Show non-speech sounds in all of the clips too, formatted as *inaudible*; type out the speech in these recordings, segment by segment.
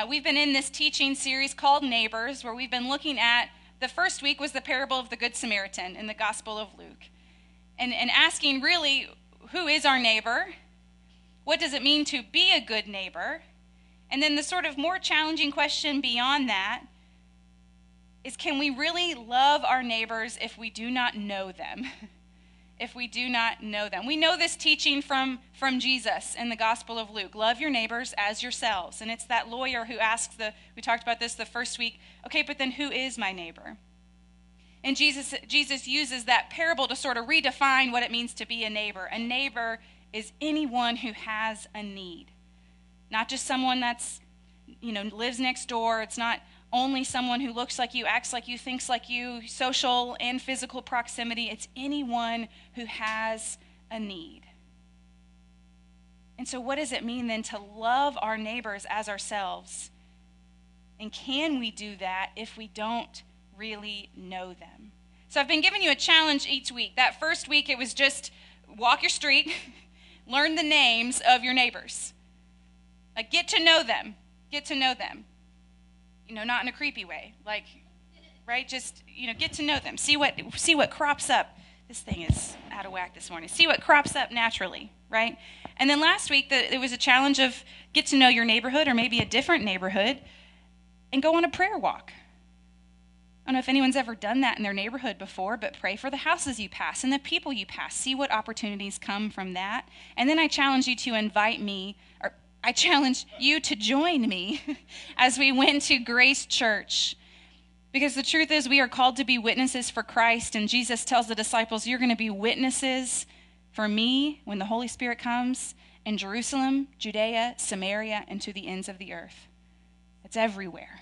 Uh, we've been in this teaching series called Neighbors, where we've been looking at the first week was the parable of the Good Samaritan in the Gospel of Luke, and, and asking really who is our neighbor? What does it mean to be a good neighbor? And then the sort of more challenging question beyond that is can we really love our neighbors if we do not know them? *laughs* if we do not know them. We know this teaching from, from Jesus in the Gospel of Luke love your neighbors as yourselves. And it's that lawyer who asks the, we talked about this the first week, okay, but then who is my neighbor? And Jesus, Jesus uses that parable to sort of redefine what it means to be a neighbor. A neighbor is anyone who has a need, not just someone that's, you know, lives next door. It's not only someone who looks like you, acts like you, thinks like you, social and physical proximity. It's anyone who has a need. And so, what does it mean then to love our neighbors as ourselves? And can we do that if we don't really know them? So, I've been giving you a challenge each week. That first week, it was just walk your street, *laughs* learn the names of your neighbors, like get to know them, get to know them you know, not in a creepy way. Like, right? Just, you know, get to know them. See what see what crops up. This thing is out of whack this morning. See what crops up naturally, right? And then last week the, it was a challenge of get to know your neighborhood or maybe a different neighborhood and go on a prayer walk. I don't know if anyone's ever done that in their neighborhood before, but pray for the houses you pass and the people you pass. See what opportunities come from that. And then I challenge you to invite me I challenge you to join me *laughs* as we went to Grace Church. Because the truth is, we are called to be witnesses for Christ, and Jesus tells the disciples, You're going to be witnesses for me when the Holy Spirit comes in Jerusalem, Judea, Samaria, and to the ends of the earth. It's everywhere.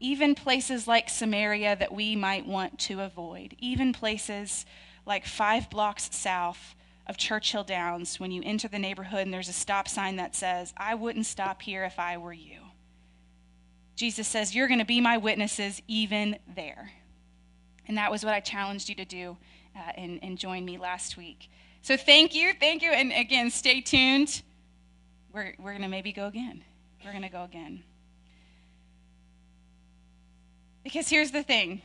Even places like Samaria that we might want to avoid, even places like five blocks south of Churchill Downs when you enter the neighborhood and there's a stop sign that says, I wouldn't stop here if I were you. Jesus says, You're going to be my witnesses even there. And that was what I challenged you to do uh, and, and join me last week. So thank you, thank you. And again, stay tuned. We're, we're going to maybe go again. We're going to go again. Because here's the thing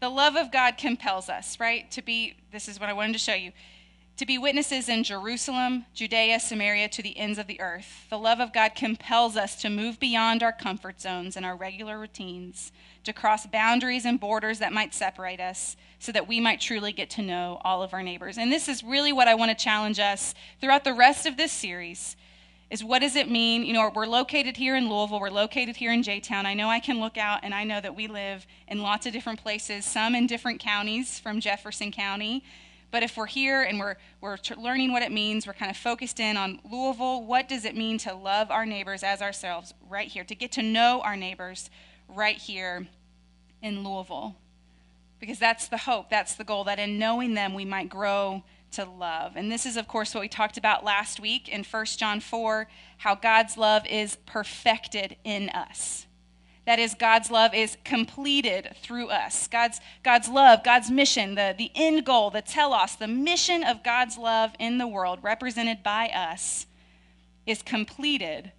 the love of God compels us, right? To be, this is what I wanted to show you to be witnesses in Jerusalem, Judea, Samaria, to the ends of the earth. The love of God compels us to move beyond our comfort zones and our regular routines, to cross boundaries and borders that might separate us, so that we might truly get to know all of our neighbors. And this is really what I want to challenge us throughout the rest of this series. Is what does it mean? You know, we're located here in Louisville, we're located here in J Town. I know I can look out and I know that we live in lots of different places, some in different counties from Jefferson County, but if we're here and we're, we're learning what it means, we're kind of focused in on Louisville, what does it mean to love our neighbors as ourselves right here, to get to know our neighbors right here in Louisville? Because that's the hope, that's the goal, that in knowing them we might grow to love. And this is, of course, what we talked about last week in 1 John 4 how God's love is perfected in us. That is, God's love is completed through us. God's, God's love, God's mission, the, the end goal, the telos, the mission of God's love in the world, represented by us, is completed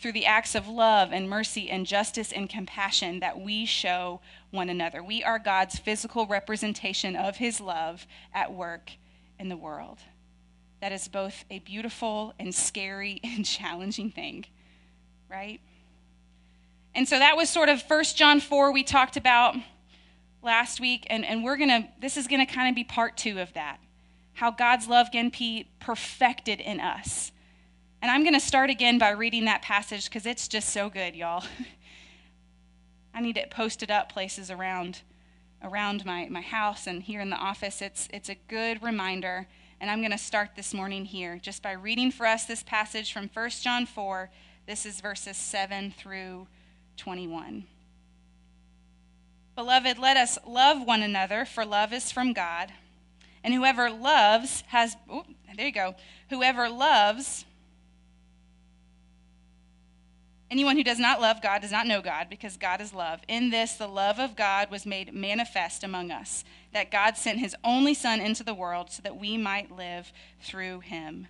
through the acts of love and mercy and justice and compassion that we show one another. We are God's physical representation of his love at work in the world. That is both a beautiful and scary *laughs* and challenging thing, right? And so that was sort of First John 4 we talked about last week. And, and we're to, this is to kind of be part two of that. How God's love can be perfected in us. And I'm to start again by reading that passage because it's just so good, y'all. *laughs* I need it posted up places around around my, my house and here in the office. It's, it's a good reminder. And I'm going to start this morning here just by reading for us this passage from 1 John 4. This is verses 7 through 21. Beloved, let us love one another, for love is from God. And whoever loves has, there you go. Whoever loves, anyone who does not love God does not know God, because God is love. In this, the love of God was made manifest among us, that God sent his only Son into the world so that we might live through him.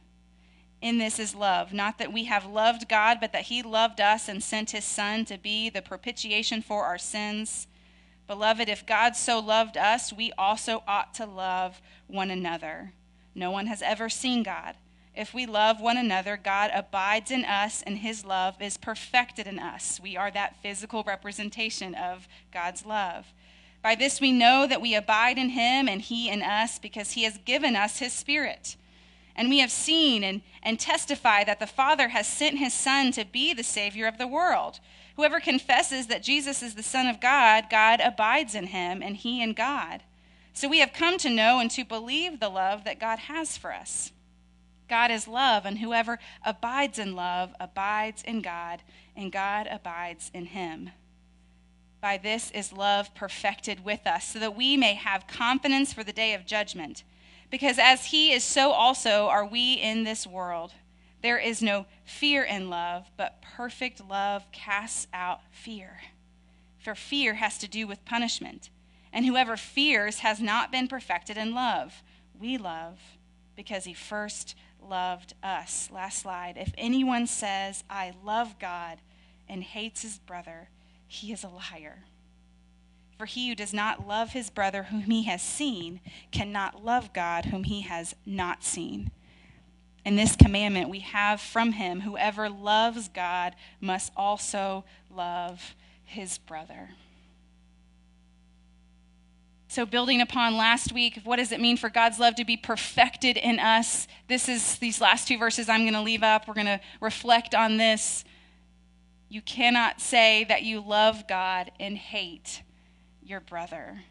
In this is love, not that we have loved God, but that he loved us and sent his Son to be the propitiation for our sins. Beloved, if God so loved us, we also ought to love one another. No one has ever seen God. If we love one another, God abides in us, and his love is perfected in us. We are that physical representation of God's love. By this we know that we abide in him and he in us, because he has given us his Spirit. And we have seen and, and testify that the Father has sent his Son to be the Savior of the world. Whoever confesses that Jesus is the Son of God, God abides in him, and he in God. So we have come to know and to believe the love that God has for us. God is love, and whoever abides in love abides in God, and God abides in him. By this is love perfected with us, so that we may have confidence for the day of judgment. Because as he is, so also are we in this world. There is no fear in love, but perfect love casts out fear. For fear has to do with punishment. And whoever fears has not been perfected in love. We love because he first loved us. Last slide. If anyone says, I love God, and hates his brother, he is a liar. For he who does not love his brother whom he has seen cannot love God whom he has not seen. In this commandment we have from him whoever loves God must also love his brother. So, building upon last week, what does it mean for God's love to be perfected in us? This is these last two verses I'm going to leave up. We're going to reflect on this. You cannot say that you love God and hate your brother.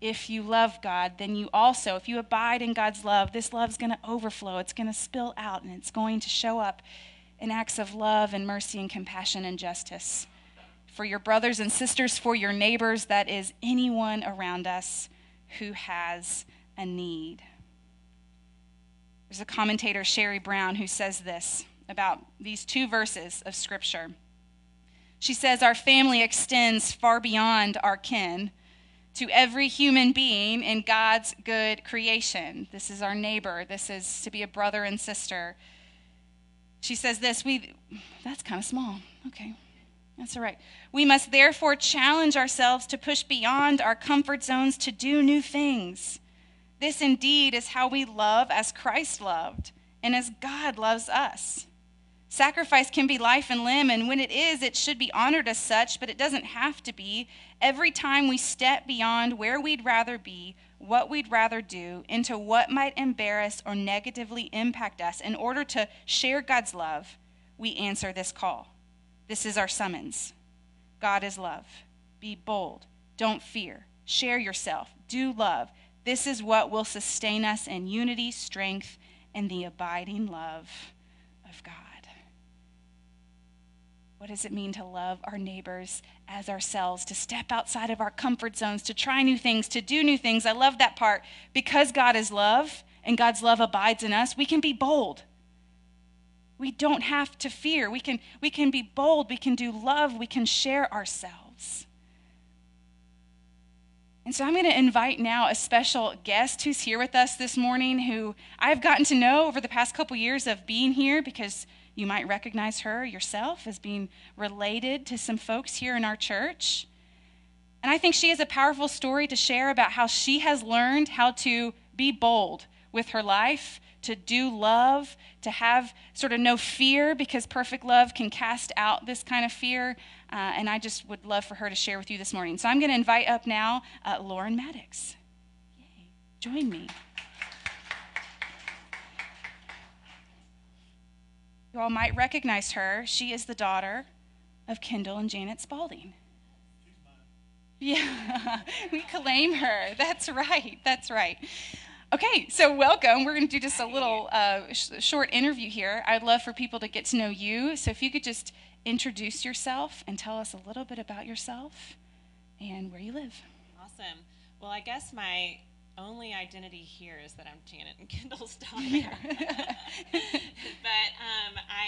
If you love God, then you also, if you abide in God's love, this love's going to overflow. It's going to spill out and it's going to show up in acts of love and mercy and compassion and justice for your brothers and sisters, for your neighbors, that is anyone around us who has a need. There's a commentator, Sherry Brown, who says this about these two verses of Scripture. She says, Our family extends far beyond our kin to every human being in God's good creation. This is our neighbor. This is to be a brother and sister. She says this, we that's kind of small. Okay. That's all right. We must therefore challenge ourselves to push beyond our comfort zones to do new things. This indeed is how we love as Christ loved and as God loves us. Sacrifice can be life and limb, and when it is, it should be honored as such, but it doesn't have to be. Every time we step beyond where we'd rather be, what we'd rather do, into what might embarrass or negatively impact us in order to share God's love, we answer this call. This is our summons. God is love. Be bold. Don't fear. Share yourself. Do love. This is what will sustain us in unity, strength, and the abiding love of God. What does it mean to love our neighbors as ourselves, to step outside of our comfort zones, to try new things, to do new things? I love that part. Because God is love and God's love abides in us, we can be bold. We don't have to fear. We can, we can be bold. We can do love. We can share ourselves. And so I'm going to invite now a special guest who's here with us this morning who I've gotten to know over the past couple years of being here because you might recognize her yourself as being related to some folks here in our church. And I think she has a powerful story to share about how she has learned how to be bold with her life to do love, to have sort of no fear, because perfect love can cast out this kind of fear. Uh, and I just would love for her to share with you this morning. So I'm going to invite up now uh, Lauren Maddox. Yay. Join me. You all might recognize her. She is the daughter of Kendall and Janet Spalding. Yeah, *laughs* we claim her. That's right. That's right. Okay, so welcome. We're going to do just a little uh, sh- short interview here. I'd love for people to get to know you. So if you could just introduce yourself and tell us a little bit about yourself and where you live. Awesome. Well, I guess my only identity here is that I'm Janet and Kendall's *laughs* daughter. Yeah. *laughs*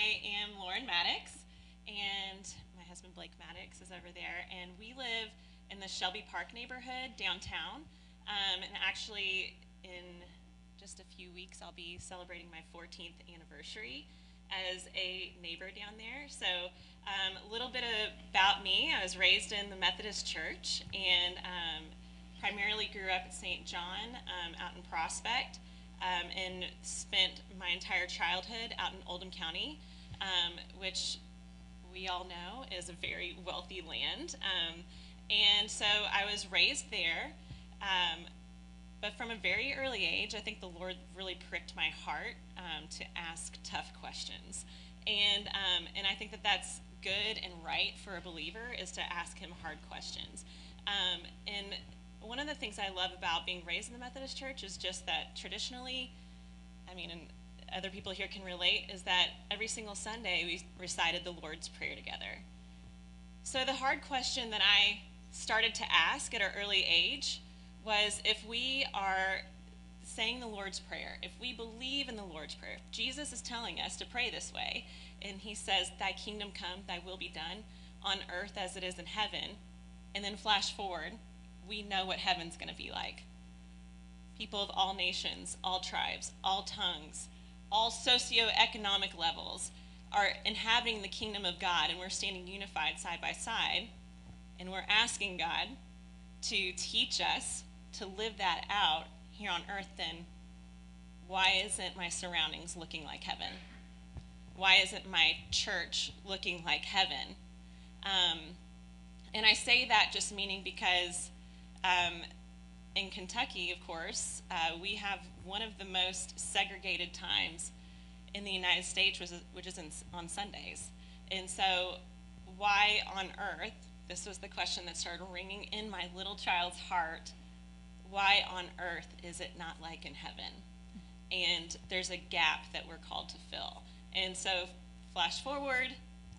I am Lauren Maddox, and my husband Blake Maddox is over there, and we live in the Shelby Park neighborhood downtown. Um, and actually, in just a few weeks, I'll be celebrating my 14th anniversary as a neighbor down there. So, um, a little bit about me I was raised in the Methodist Church and um, primarily grew up at St. John um, out in Prospect um, and spent my entire childhood out in Oldham County, um, which we all know is a very wealthy land. Um, and so I was raised there. Um, but from a very early age, I think the Lord really pricked my heart um, to ask tough questions. And, um, and I think that that's good and right for a believer is to ask him hard questions. Um, and one of the things I love about being raised in the Methodist Church is just that traditionally, I mean, and other people here can relate, is that every single Sunday we recited the Lord's Prayer together. So the hard question that I started to ask at an early age was if we are saying the Lord's Prayer, if we believe in the Lord's Prayer, Jesus is telling us to pray this way, and he says, Thy kingdom come, thy will be done on earth as it is in heaven, and then flash forward, we know what heaven's going to be like. People of all nations, all tribes, all tongues, all socioeconomic levels are inhabiting the kingdom of God, and we're standing unified side by side, and we're asking God to teach us to live that out here on earth, then why isn't my surroundings looking like heaven? Why isn't my church looking like heaven? Um, and I say that just meaning because um, in Kentucky, of course, uh, we have one of the most segregated times in the United States, which is, in, on Sundays. And so, why on earth? This was the question that started ringing in my little child's heart. Why on earth is it not like in heaven? And there's a gap that we're called to fill. And so, flash forward,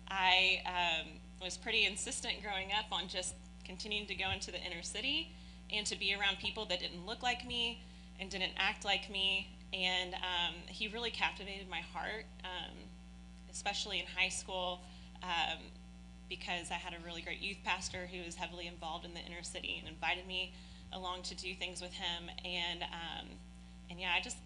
I um, was pretty insistent growing up on just continuing to go into the inner city and to be around people that didn't look like me and didn't act like me. And um, he really captivated my heart, um, especially in high school, um, because I had a really great youth pastor who was heavily involved in the inner city and invited me along to do things with him. And um, and yeah, I just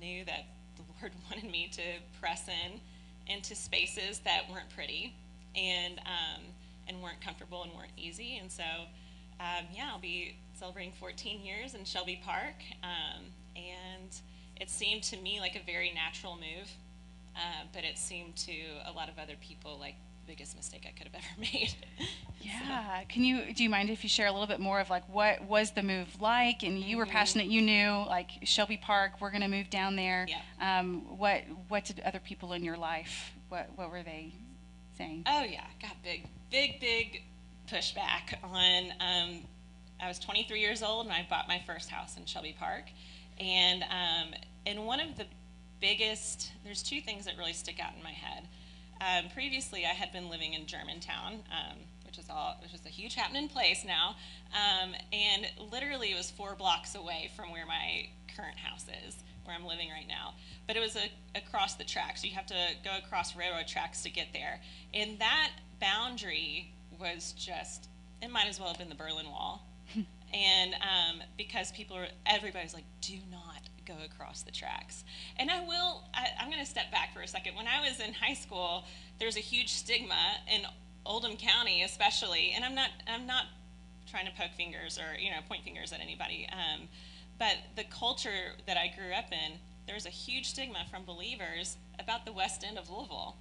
knew that the *laughs* Lord wanted me to press in into spaces that weren't pretty and um, and weren't comfortable and weren't easy. And so, um, yeah, I'll be celebrating 14 years in Shelby Park, um, and it seemed to me like a very natural move, uh, but it seemed to a lot of other people like the biggest mistake I could have *laughs* ever made. *laughs* yeah. So. Can you do you mind if you share a little bit more of like what was the move like? And you mm-hmm. were passionate. You knew like Shelby Park. We're going to move down there. Yeah. Um, what What did other people in your life? What What were they saying? Oh yeah, got big, big, big pushback on. Um, I was 23 years old and I bought my first house in Shelby Park, and um, and one of the biggest there's two things that really stick out in my head. Um, previously, I had been living in Germantown, um, which is all which is a huge happening place now, um, and literally it was four blocks away from where my current house is, where I'm living right now. But it was a, across the tracks. So you have to go across railroad tracks to get there, and that boundary was just it might as well have been the Berlin Wall. And um, because people are, everybody's like, do not go across the tracks. And I will, I, I'm going to step back for a second. When I was in high school, there's a huge stigma in Oldham County, especially, and I'm not, I'm not trying to poke fingers or you know point fingers at anybody. Um, but the culture that I grew up in, there's a huge stigma from believers about the West End of Louisville.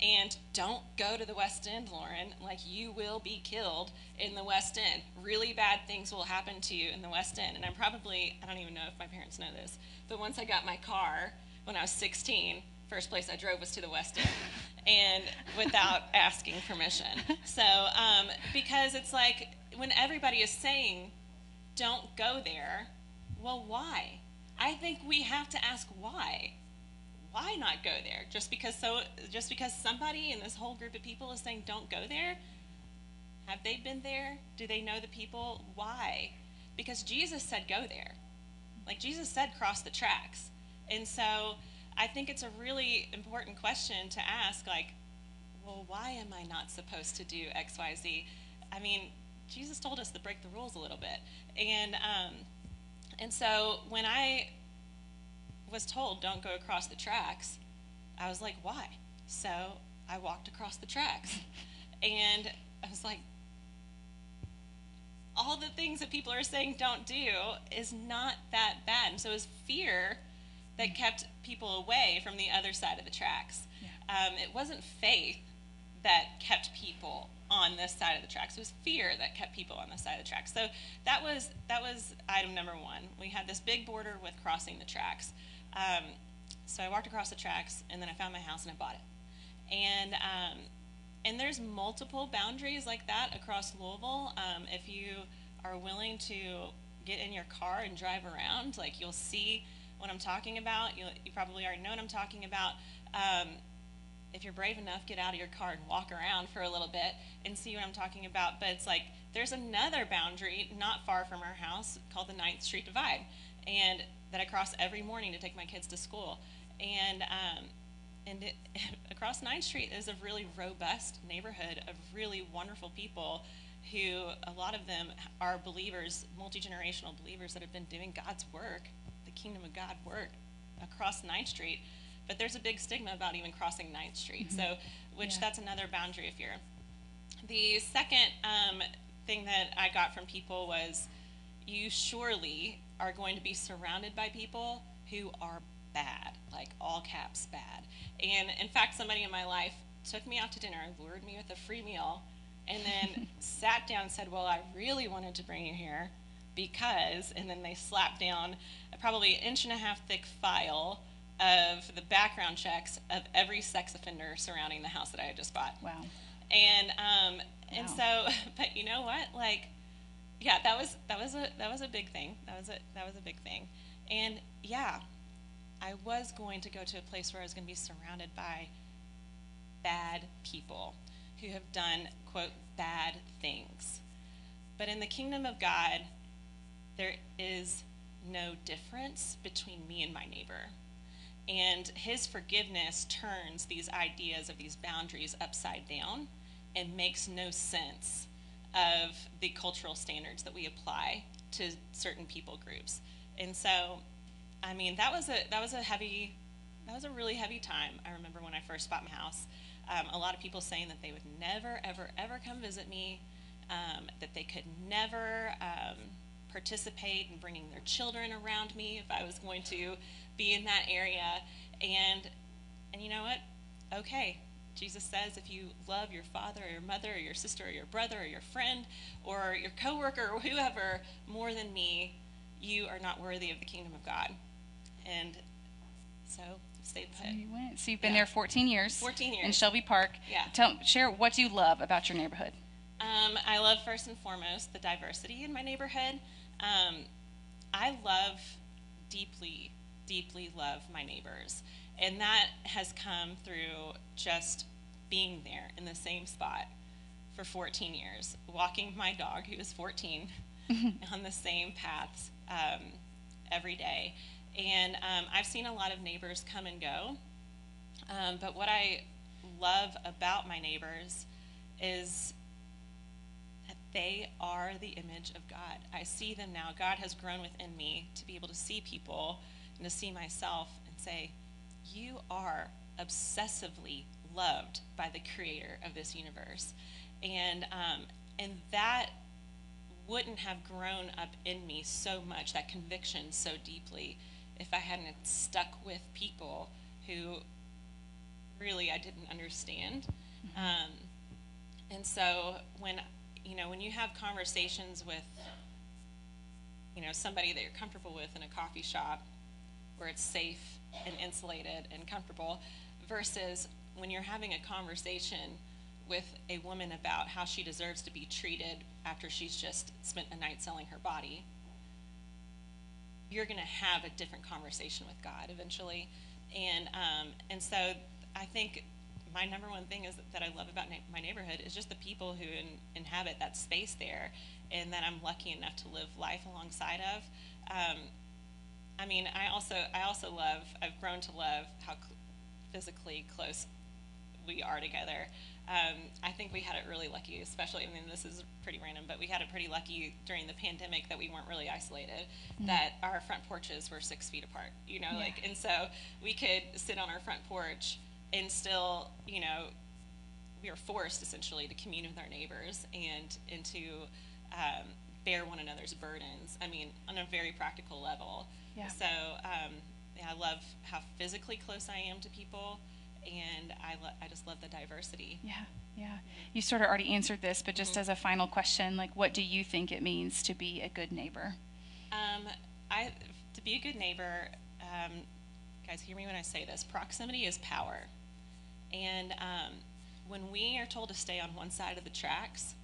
And don't go to the West End, Lauren. Like, you will be killed in the West End. Really bad things will happen to you in the West End. And I'm probably, I don't even know if my parents know this, but once I got my car when I was 16, first place I drove was to the West End. *laughs* and without asking permission. So, um, because it's like when everybody is saying, don't go there, well, why? I think we have to ask why why not go there? Just because so just because somebody in this whole group of people is saying don't go there? Have they been there? Do they know the people? Why? Because Jesus said go there. Like Jesus said cross the tracks. And so I think it's a really important question to ask like well, why am I not supposed to do XYZ? I mean, Jesus told us to break the rules a little bit. And um, and so when I was told don't go across the tracks, I was like, why? So I walked across the tracks. *laughs* And I was like, all the things that people are saying don't do is not that bad. And so it was fear that kept people away from the other side of the tracks. Yeah. Um, it wasn't faith that kept people on this side of the tracks. It was fear that kept people on this side of the tracks. So that was that was item number one. We had this big border with crossing the tracks. Um, so I walked across the tracks, and then I found my house and I bought it. And um, and there's multiple boundaries like that across Louisville. Um, if you are willing to get in your car and drive around, like you'll see what I'm talking about. You'll, you probably already know what I'm talking about. Um, if you're brave enough, get out of your car and walk around for a little bit and see what I'm talking about. But it's like there's another boundary not far from our house called the Ninth Street Divide, and that I cross every morning to take my kids to school. And um, and it, *laughs* across 9th Street is a really robust neighborhood of really wonderful people who a lot of them are believers, multi generational believers that have been doing God's work, the kingdom of God work across 9th Street but there's a big stigma about even crossing 9th Street. Mm-hmm. So, which yeah. that's another boundary of fear. The second um, thing that I got from people was you surely are going to be surrounded by people who are bad, like all caps bad. And in fact, somebody in my life took me out to dinner, lured me with a free meal, and then *laughs* sat down and said, Well, I really wanted to bring you here because, and then they slapped down a probably an inch and a half thick file of the background checks of every sex offender surrounding the house that I had just bought. Wow. And um, and wow. so, *laughs* but you know what? Like, yeah, that was that was a that was a big thing. That was a that was a big thing. And yeah, I was going to go to a place where I was going to be surrounded by bad people who have done quote bad things. But in the kingdom of God, there is no difference between me and my neighbor. And his forgiveness turns these ideas of these boundaries upside down and makes no sense of the cultural standards that we apply to certain people groups. And so, I mean, that was a that was a heavy, that was a really heavy time. I remember when I first bought my house. Um, a lot of people saying that they would never, ever, ever come visit me, um, that they could never um, participate in bringing their children around me if I was going to be in that area. And and you know what? Okay. Jesus says if you love your father or your mother or your sister or your brother or your friend or your coworker or whoever more than me, you are not worthy of the kingdom of God. And so stay put. So you went. So you've been yeah. there 14 years. 14 years. In Shelby Park. Yeah. Tell, share what you love about your neighborhood. Um, I love first and foremost the diversity in my neighborhood. Um, I love deeply deeply love my neighbors. And that has come through just being there in the same spot for 14 years, walking my dog, who is 14, *laughs* on the same paths um, every day. And um, I've seen a lot of neighbors come and go. Um, but what I love about my neighbors is that they are the image of God. I see them now. God has grown within me to be able to see people and to see myself and say, You are obsessively loved by the creator of this universe. And, um, and that wouldn't have grown up in me so much, that conviction so deeply, if I hadn't stuck with people who really I didn't understand. Mm-hmm. Um, and so when you know when you have conversations with you know somebody that you're comfortable with in a coffee shop where it's safe and insulated and comfortable versus when you're having a conversation with a woman about how she deserves to be treated after she's just spent a night selling her body you're going to have a different conversation with god eventually and um, and so i think my number one thing is that I love about na- my neighborhood is just the people who in, inhabit that space there, and that I'm lucky enough to live life alongside of. Um, I mean, I also I also love. I've grown to love how cl- physically close we are together. Um, I think we had it really lucky, especially. I mean, this is pretty random, but we had it pretty lucky during the pandemic that we weren't really isolated. Mm-hmm. That our front porches were six feet apart. You know, yeah. like, and so we could sit on our front porch and still, you know, we are forced essentially to commune with our neighbors and and to um, bear one another's burdens. I mean, on a very practical level. Yeah. So um, yeah, I love how physically close I am to people, and I lo- I just love the diversity. Yeah, yeah. You sort of already answered this, but just as a final question, like, what do you think it means to be a good neighbor? Um, I to be a good neighbor, um, guys, hear me when I say this. Proximity is power, and um, when we are told to stay on one side of the tracks,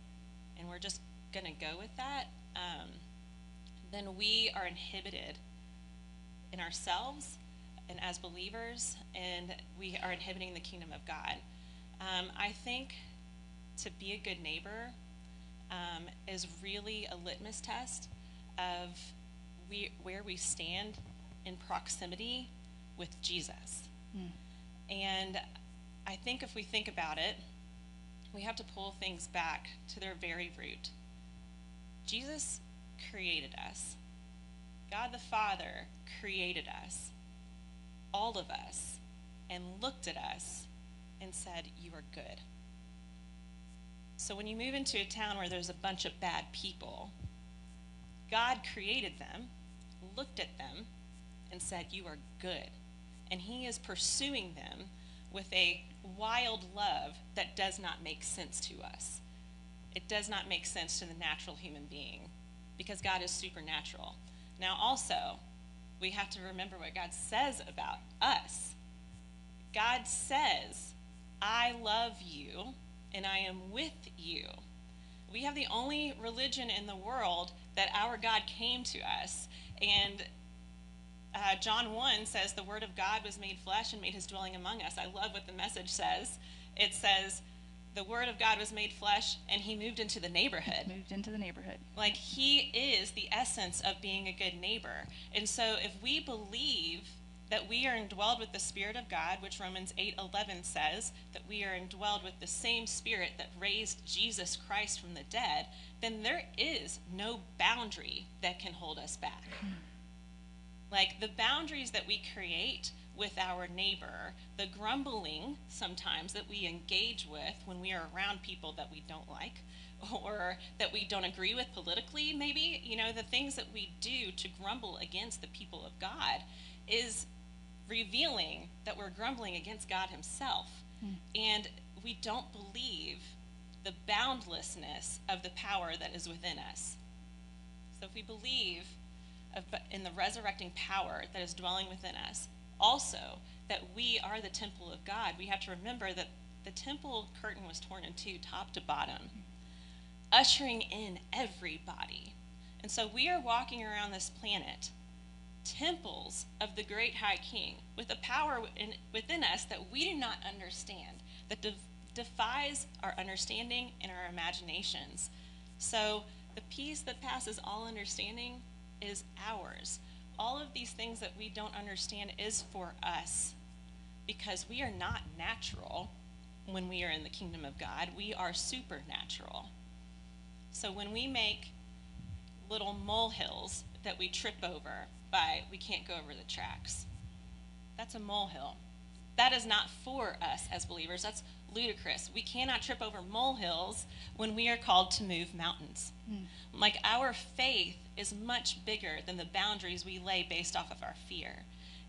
and we're just going to go with that, um, then we are inhibited in ourselves and as believers, and we are inhibiting the kingdom of God. Um, I think to be a good neighbor um, is really a litmus test of we, where we stand in proximity with Jesus. And I think if we think about it, we have to pull things back to their very root. Jesus created us. God the Father created us, all of us, and looked at us and said, You are good. So when you move into a town where there's a bunch of bad people, God created them, looked at them, and said, You are good. And He is pursuing them with a wild love that does not make sense to us. It does not make sense to the natural human being because God is supernatural. Now, also, we have to remember what God says about us. God says, I love you and I am with you. We have the only religion in the world that our God came to us. And uh, John 1 says, The Word of God was made flesh and made his dwelling among us. I love what the message says. It says, The Word of God was made flesh and he moved into the neighborhood. Moved into the neighborhood. Like he is the essence of being a good neighbor. And so if we believe that we are indwelled with the spirit of God, which Romans 8:11 says that we are indwelled with the same spirit that raised Jesus Christ from the dead, then there is no boundary that can hold us back. Hmm. Like the boundaries that we create with our neighbor, the grumbling sometimes that we engage with when we are around people that we don't like *laughs* or that we don't agree with politically, maybe, you know, the things that we do to grumble against the people of God is revealing that we're grumbling against God Himself. Hmm. And we don't believe the boundlessness of the power that is within us. So if we believe of, in the resurrecting power that is dwelling within us, also that we are the temple of God, we have to remember that the temple curtain was torn in two, top to bottom, ushering in everybody. And so we are walking around this planet, temples of the great high king, with a power in, within us that we do not understand, that de- defies our understanding and our imaginations. So the peace that passes all understanding is ours. All of these things that we don't understand is for us because we are not natural when we are in the kingdom of God. We are supernatural. So when we make little molehills that we trip over by we can't go over the tracks, that's a molehill. That is not for us as believers. That's ludicrous. We cannot trip over molehills when we are called to move mountains. Hmm. Like our faith is much bigger than the boundaries we lay based off of our fear.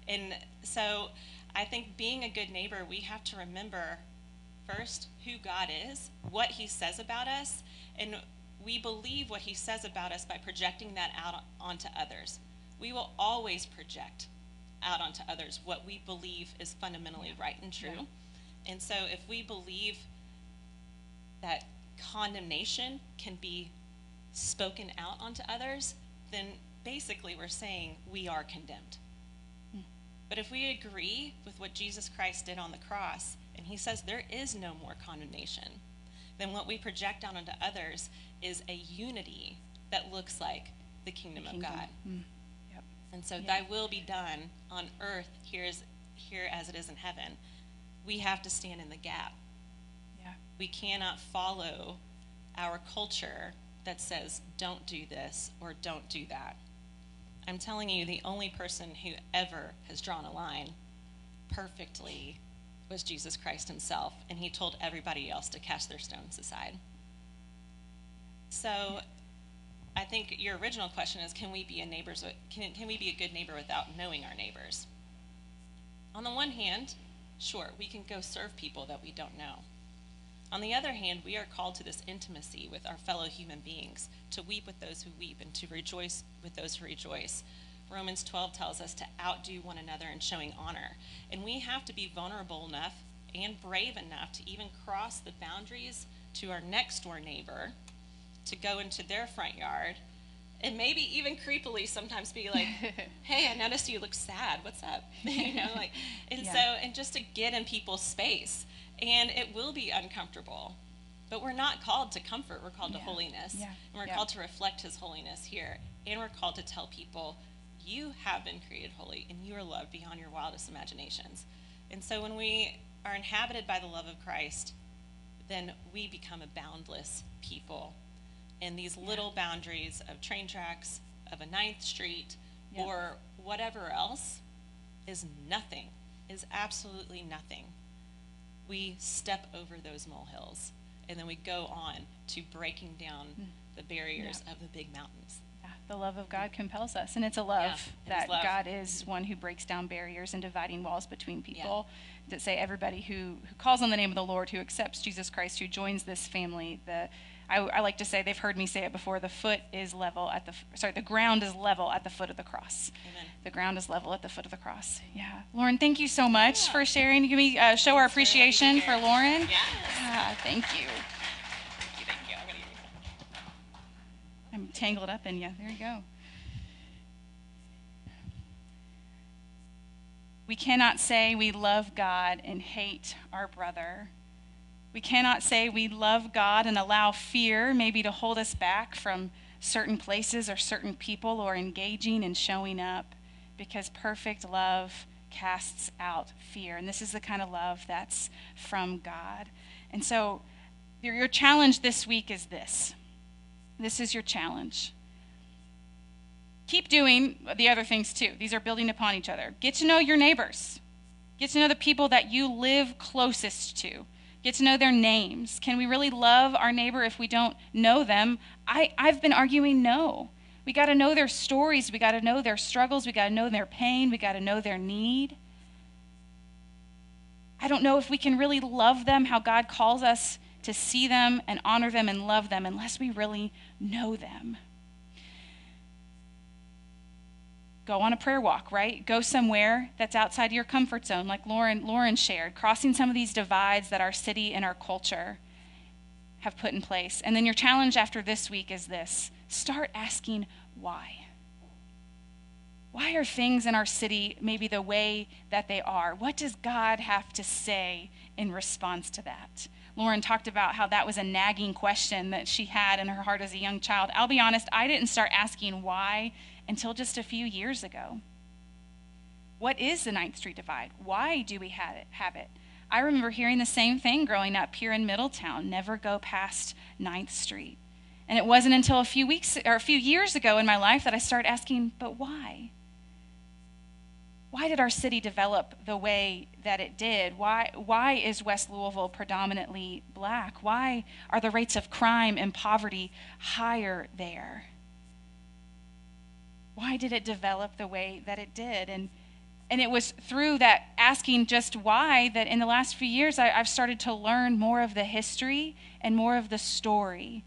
And so I think being a good neighbor, we have to remember first who God is, what he says about us, and we believe what he says about us by projecting that out onto others. We will always project out onto others what we believe is fundamentally right and true. Yeah. And so if we believe that condemnation can be spoken out onto others, then basically we're saying we are condemned. But if we agree with what Jesus Christ did on the cross, and he says there is no more condemnation, then what we project out onto others is a unity that looks like the kingdom, Kingdom. of God. Mm. Yep. And so, Yeah. thy will be done on earth here as, here as it is in heaven. We have to stand in the gap. Yeah. We cannot follow our culture that says, don't do this or don't do that. I'm telling you, the only person who ever has drawn a line perfectly was Jesus Christ himself, and he told everybody else to cast their stones aside. So I think your original question is can we be a neighbors can, can we be a good neighbor without knowing our neighbors? On the one hand, sure, we can go serve people that we don't know. On the other hand, we are called to this intimacy with our fellow human beings, to weep with those who weep and to rejoice with those who rejoice. Romans 12 tells us to outdo one another in showing honor. And we have to be vulnerable enough and brave enough to even cross the boundaries to our next door neighbor, to go into their front yard, and maybe even creepily sometimes be like, *laughs* "Hey, I noticed you look sad. What's up?" *laughs* you know, like, and yeah. so and just to get in people's space, and it will be uncomfortable, but we're not called to comfort. We're called yeah. to holiness, yeah. and we're called to reflect His holiness here, and we're called to tell people you have been created holy and you are loved beyond your wildest imaginations. And so when we are inhabited by the love of Christ, then we become a boundless people. And these yeah. little boundaries of train tracks, of a Ninth Street, or whatever else is nothing, is absolutely nothing. We step over those molehills and then we go on to breaking down mm. the barriers of the big mountains the love of God compels us. And it's a love yeah, that love. God is one who breaks down barriers and dividing walls between people. Yeah. That say everybody who, who calls on the name of the Lord, who accepts Jesus Christ, who joins this family, the I, I, like to say they've heard me say it before the foot is level at the sorry the ground is level at the foot of the cross Amen. the ground is level at the foot of the cross yeah lauren thank you so much yeah. for sharing can we uh, show our appreciation for lauren yes. yeah thank you thank you. I'm tangled up in you. There you go. We cannot say we love God and hate our brother. We cannot say we love God and allow fear maybe to hold us back from certain places or certain people or engaging and showing up because perfect love casts out fear. And this is the kind of love that's from God. And so your challenge this week is this this is your challenge. Keep doing the other things too. These are building upon each other. Get to know your neighbors. Get to know the people that you live closest to. Get to know their names. Can we really love our neighbor if we don't know them? I, I've been arguing no. We got to know their stories. We got to know their struggles. We got to know their pain. We got to know their need. I don't know if we can really love them how God calls us to see them and honor them and love them unless we really know them. Go on a prayer walk, right? Go somewhere that's outside your comfort zone, like Lauren, Lauren shared, crossing some of these divides that our city and our culture have put in place. And then your challenge after this week is this start asking why. Why are things in our city maybe the way that they are? What does God have to say in response to that? Lauren talked about how that was a nagging question that she had in her heart as a young child. I'll be honest, I didn't start asking why until just a few years ago. What is the Ninth Street Divide? Why do we have it? Have it? I remember hearing the same thing growing up here in Middletown never go past Ninth Street. And it wasn't until a few weeks or a few years ago in my life that I started asking, but why? why did our city develop the way that it did? Why, why is West Louisville predominantly black? Why are the rates of crime and poverty higher there? Why did it develop the way that it did? And, and it was through that asking just why that in the last few years I, I've started to learn more of the history and more of the story.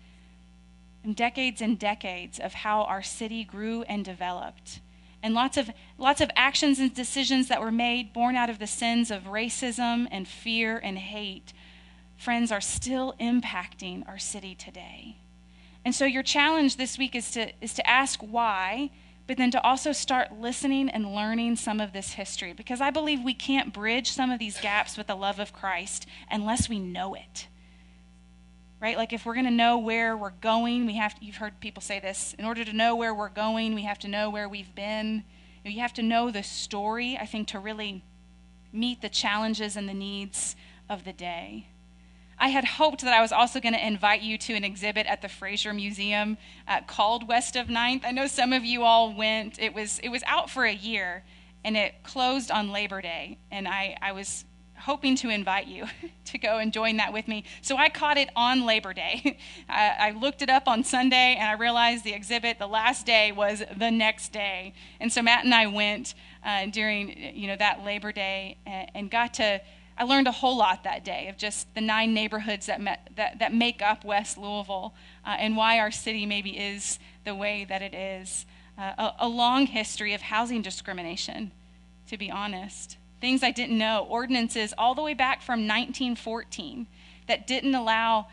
And decades and decades of how our city grew and developed and lots of lots of actions and decisions that were made born out of the sins of racism and fear and hate friends are still impacting our city today and so your challenge this week is to is to ask why but then to also start listening and learning some of this history because i believe we can't bridge some of these gaps with the love of christ unless we know it right? Like if we're going to know where we're going, we have to, you've heard people say this, in order to know where we're going, we have to know where we've been. You have to know the story, I think, to really meet the challenges and the needs of the day. I had hoped that I was also going to invite you to an exhibit at the Frazier Museum uh, called West of Ninth. I know some of you all went. It was it was out for a year, and it closed on Labor Day. And I, I was hoping to invite you *laughs* to go and join that with me. So I caught it on Labor Day. *laughs* I, I, looked it up on Sunday and I realized the exhibit, the last day, was the next day. And so Matt and I went uh, during you know that Labor Day and, and, got to. I learned a whole lot that day of just the nine neighborhoods that met, that, that make up West Louisville uh, and why our city maybe is the way that it is. Uh, a, a long history of housing discrimination, to be honest things I didn't know, ordinances all the way back from 1914 that didn't allow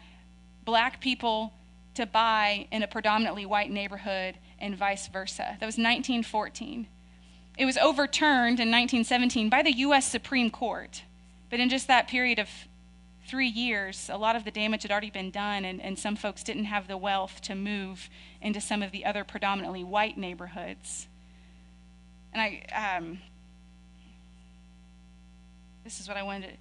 black people to buy in a predominantly white neighborhood and vice versa. That was 1914. It was overturned in 1917 by the U.S. Supreme Court. But in just that period of three years, a lot of the damage had already been done, and, and some folks didn't have the wealth to move into some of the other predominantly white neighborhoods. And I, um, this is what I wanted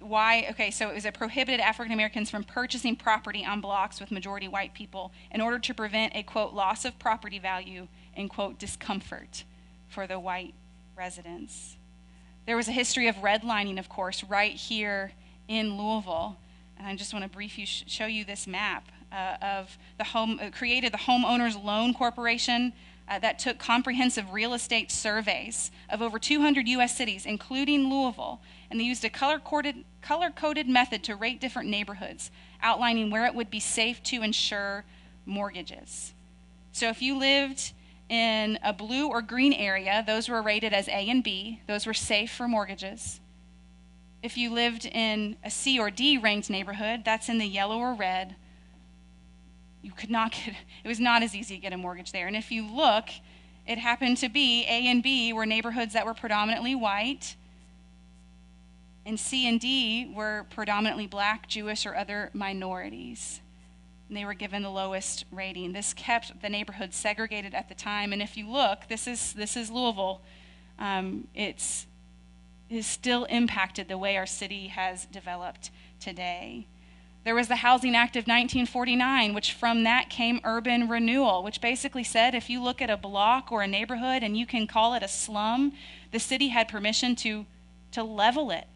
to. Why? Okay, so it was a prohibited African Americans from purchasing property on blocks with majority white people in order to prevent a quote loss of property value and quote discomfort for the white residents. There was a history of redlining, of course, right here in Louisville. And I just want to briefly show you this map uh, of the home, uh, created the Homeowners Loan Corporation uh, that took comprehensive real estate surveys of over 200 U.S. cities, including Louisville, and they used a color coded, color coded method to rate different neighborhoods, outlining where it would be safe to insure mortgages. So if you lived in a blue or green area, those were rated as A and B, those were safe for mortgages. If you lived in a C or D ranked neighborhood, that's in the yellow or red, you could not get, *laughs* it was not as easy to get a mortgage there. And if you look, it happened to be A and B were neighborhoods that were predominantly white, and C and D were predominantly black, Jewish, or other minorities. And they were given the lowest rating. This kept the neighborhood segregated at the time. And if you look, this is this is Louisville. Um, it's is still impacted the way our city has developed today. There was the Housing Act of 1949, which from that came urban renewal, which basically said if you look at a block or a neighborhood and you can call it a slum, the city had permission to, to level it,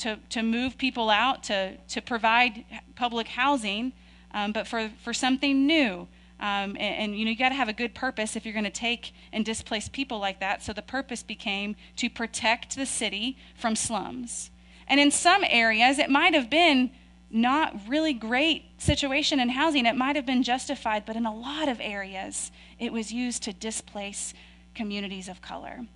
to, to move people out, to, to provide public housing, um, but for, for something new. Um, and, and, you know you got to have a good purpose if you're going to take and displace people like that. So the purpose became to protect the city from slums. And in some areas, it might have been not really great situation in housing. It might have been justified, but in a lot of areas, it was used to displace communities of color.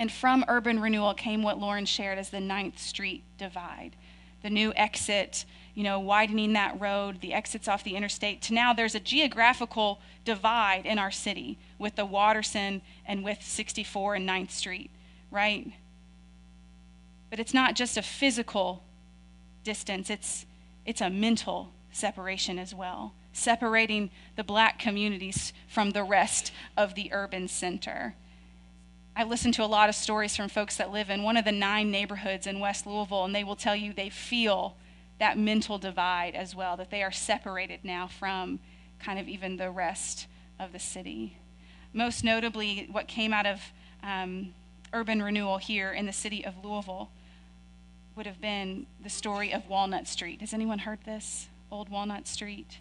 And from urban renewal came what Lauren shared as the Ninth Street divide. The new exit, you know, widening that road, the exits off the interstate, to now there's a geographical divide in our city with the Watterson and with 64 and 9th Street, right? But it's not just a physical distance, it's, it's a mental separation as well, separating the black communities from the rest of the urban center. I listen to a lot of stories from folks that live in one of the nine neighborhoods in West Louisville, and they will tell you they feel that mental divide as well, that they are separated now from kind of even the rest of the city. Most notably, what came out of um, urban renewal here in the city of Louisville would have been the story of Walnut Street. Has anyone heard this? Old Walnut Street?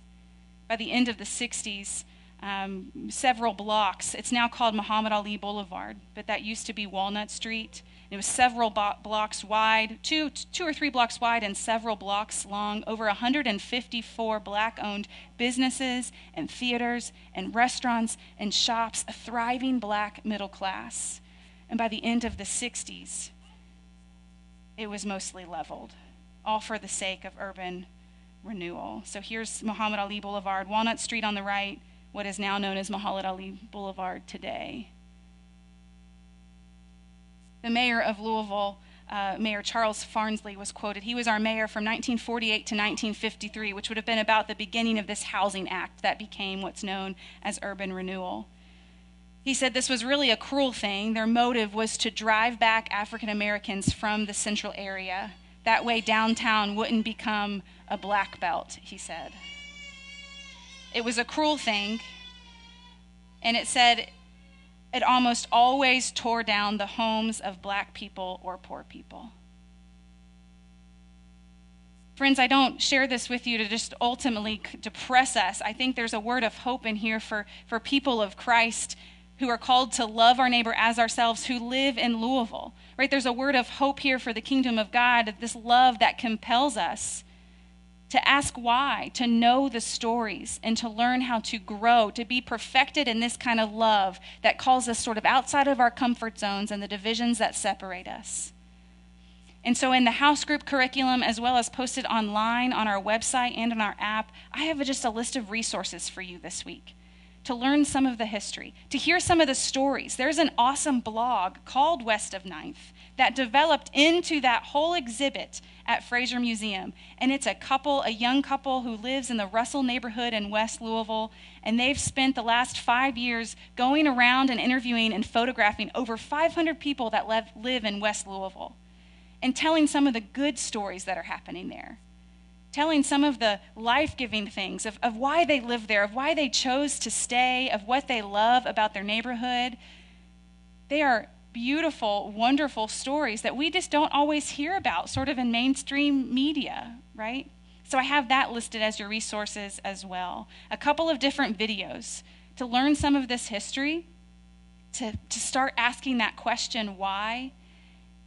By the end of the 60s, um, several blocks, it's now called Muhammad Ali Boulevard, but that used to be Walnut Street. It was several bo- blocks wide, two, two or three blocks wide, and several blocks long. Over 154 black owned businesses and theaters and restaurants and shops, a thriving black middle class. And by the end of the 60s, it was mostly leveled, all for the sake of urban renewal. So here's Muhammad Ali Boulevard, Walnut Street on the right, what is now known as Muhammad Ali Boulevard today. The mayor of Louisville, uh, Mayor Charles Farnsley, was quoted. He was our mayor from 1948 to 1953, which would have been about the beginning of this housing act that became what's known as urban renewal. He said this was really a cruel thing. Their motive was to drive back African Americans from the central area. That way, downtown wouldn't become a black belt, he said. It was a cruel thing. And it said it almost always tore down the homes of black people or poor people. Friends, I don't share this with you to just ultimately depress us. I think there's a word of hope in here for, for people of Christ who are called to love our neighbor as ourselves who live in Louisville. Right? There's a word of hope here for the kingdom of God, this love that compels us to ask why, to know the stories, and to learn how to grow, to be perfected in this kind of love that calls us sort of outside of our comfort zones and the divisions that separate us. And so, in the house group curriculum, as well as posted online on our website and on our app, I have just a list of resources for you this week to learn some of the history, to hear some of the stories. There's an awesome blog called West of Ninth that developed into that whole exhibit at Frazier Museum. And it's a couple, a young couple who lives in the Russell neighborhood in West Louisville. And they've spent the last five years going around and interviewing and photographing over 500 people that live in West Louisville and telling some of the good stories that are happening there. Telling some of the life giving things of, of why they live there, of why they chose to stay, of what they love about their neighborhood. They are beautiful, wonderful stories that we just don't always hear about, sort of in mainstream media, right? So I have that listed as your resources as well. A couple of different videos to learn some of this history, to, to start asking that question, why?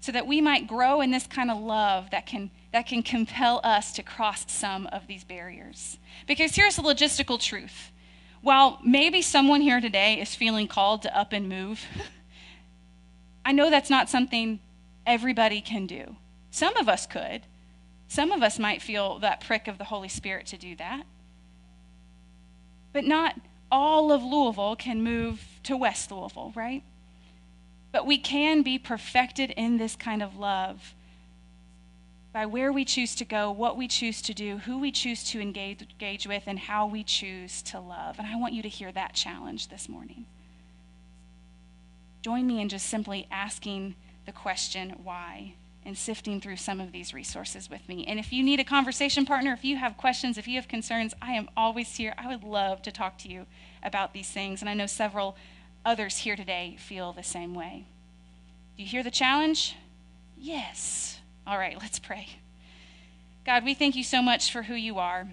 so that we might grow in this kind of love that can, that can compel us to cross some of these barriers. Because here's the logistical truth while maybe someone here today is feeling called to up and move, *laughs* I know that's not something everybody can do. Some of us could. Some of us might feel that prick of the Holy Spirit to do that. But not all of Louisville can move to West Louisville, right? But we can be perfected in this kind of love by where we choose to go, what we choose to do, who we choose to engage, engage with, and how we choose to love. And I want you to hear that challenge this morning. Join me in just simply asking the question, why? and sifting through some of these resources with me. And if you need a conversation partner, if you have questions, if you have concerns, I am always here. I would love to talk to you about these things. And I know several others here today feel the same way. Do you hear the challenge? Yes. All right, let's pray. God, we thank you so much for who you are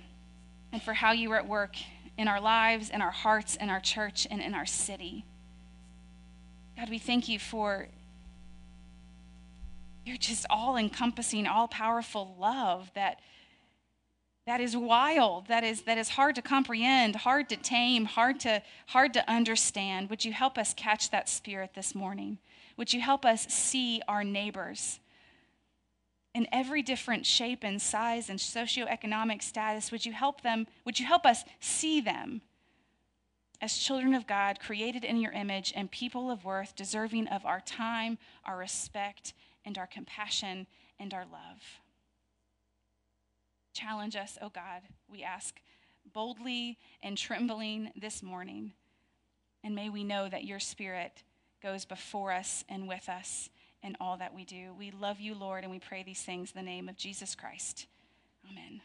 and for how you are at work in our lives, in our hearts, in our church, and in our city. God, we thank you for your just all encompassing, all powerful love that that is wild that is that is hard to comprehend hard to tame hard to hard to understand. Would you help us catch that spirit this morning? Would you help us see our neighbors in every different shape and size and socioeconomic status? Would you help them would you help us see them as children of God created in your image and people of worth deserving of our time our respect and our compassion and our love Challenge us, O oh God, we ask boldly and trembling this morning. And may we know that your Spirit goes before us and with us in all that we do. We love you, Lord, and we pray these things in the name of Jesus Christ. Amen.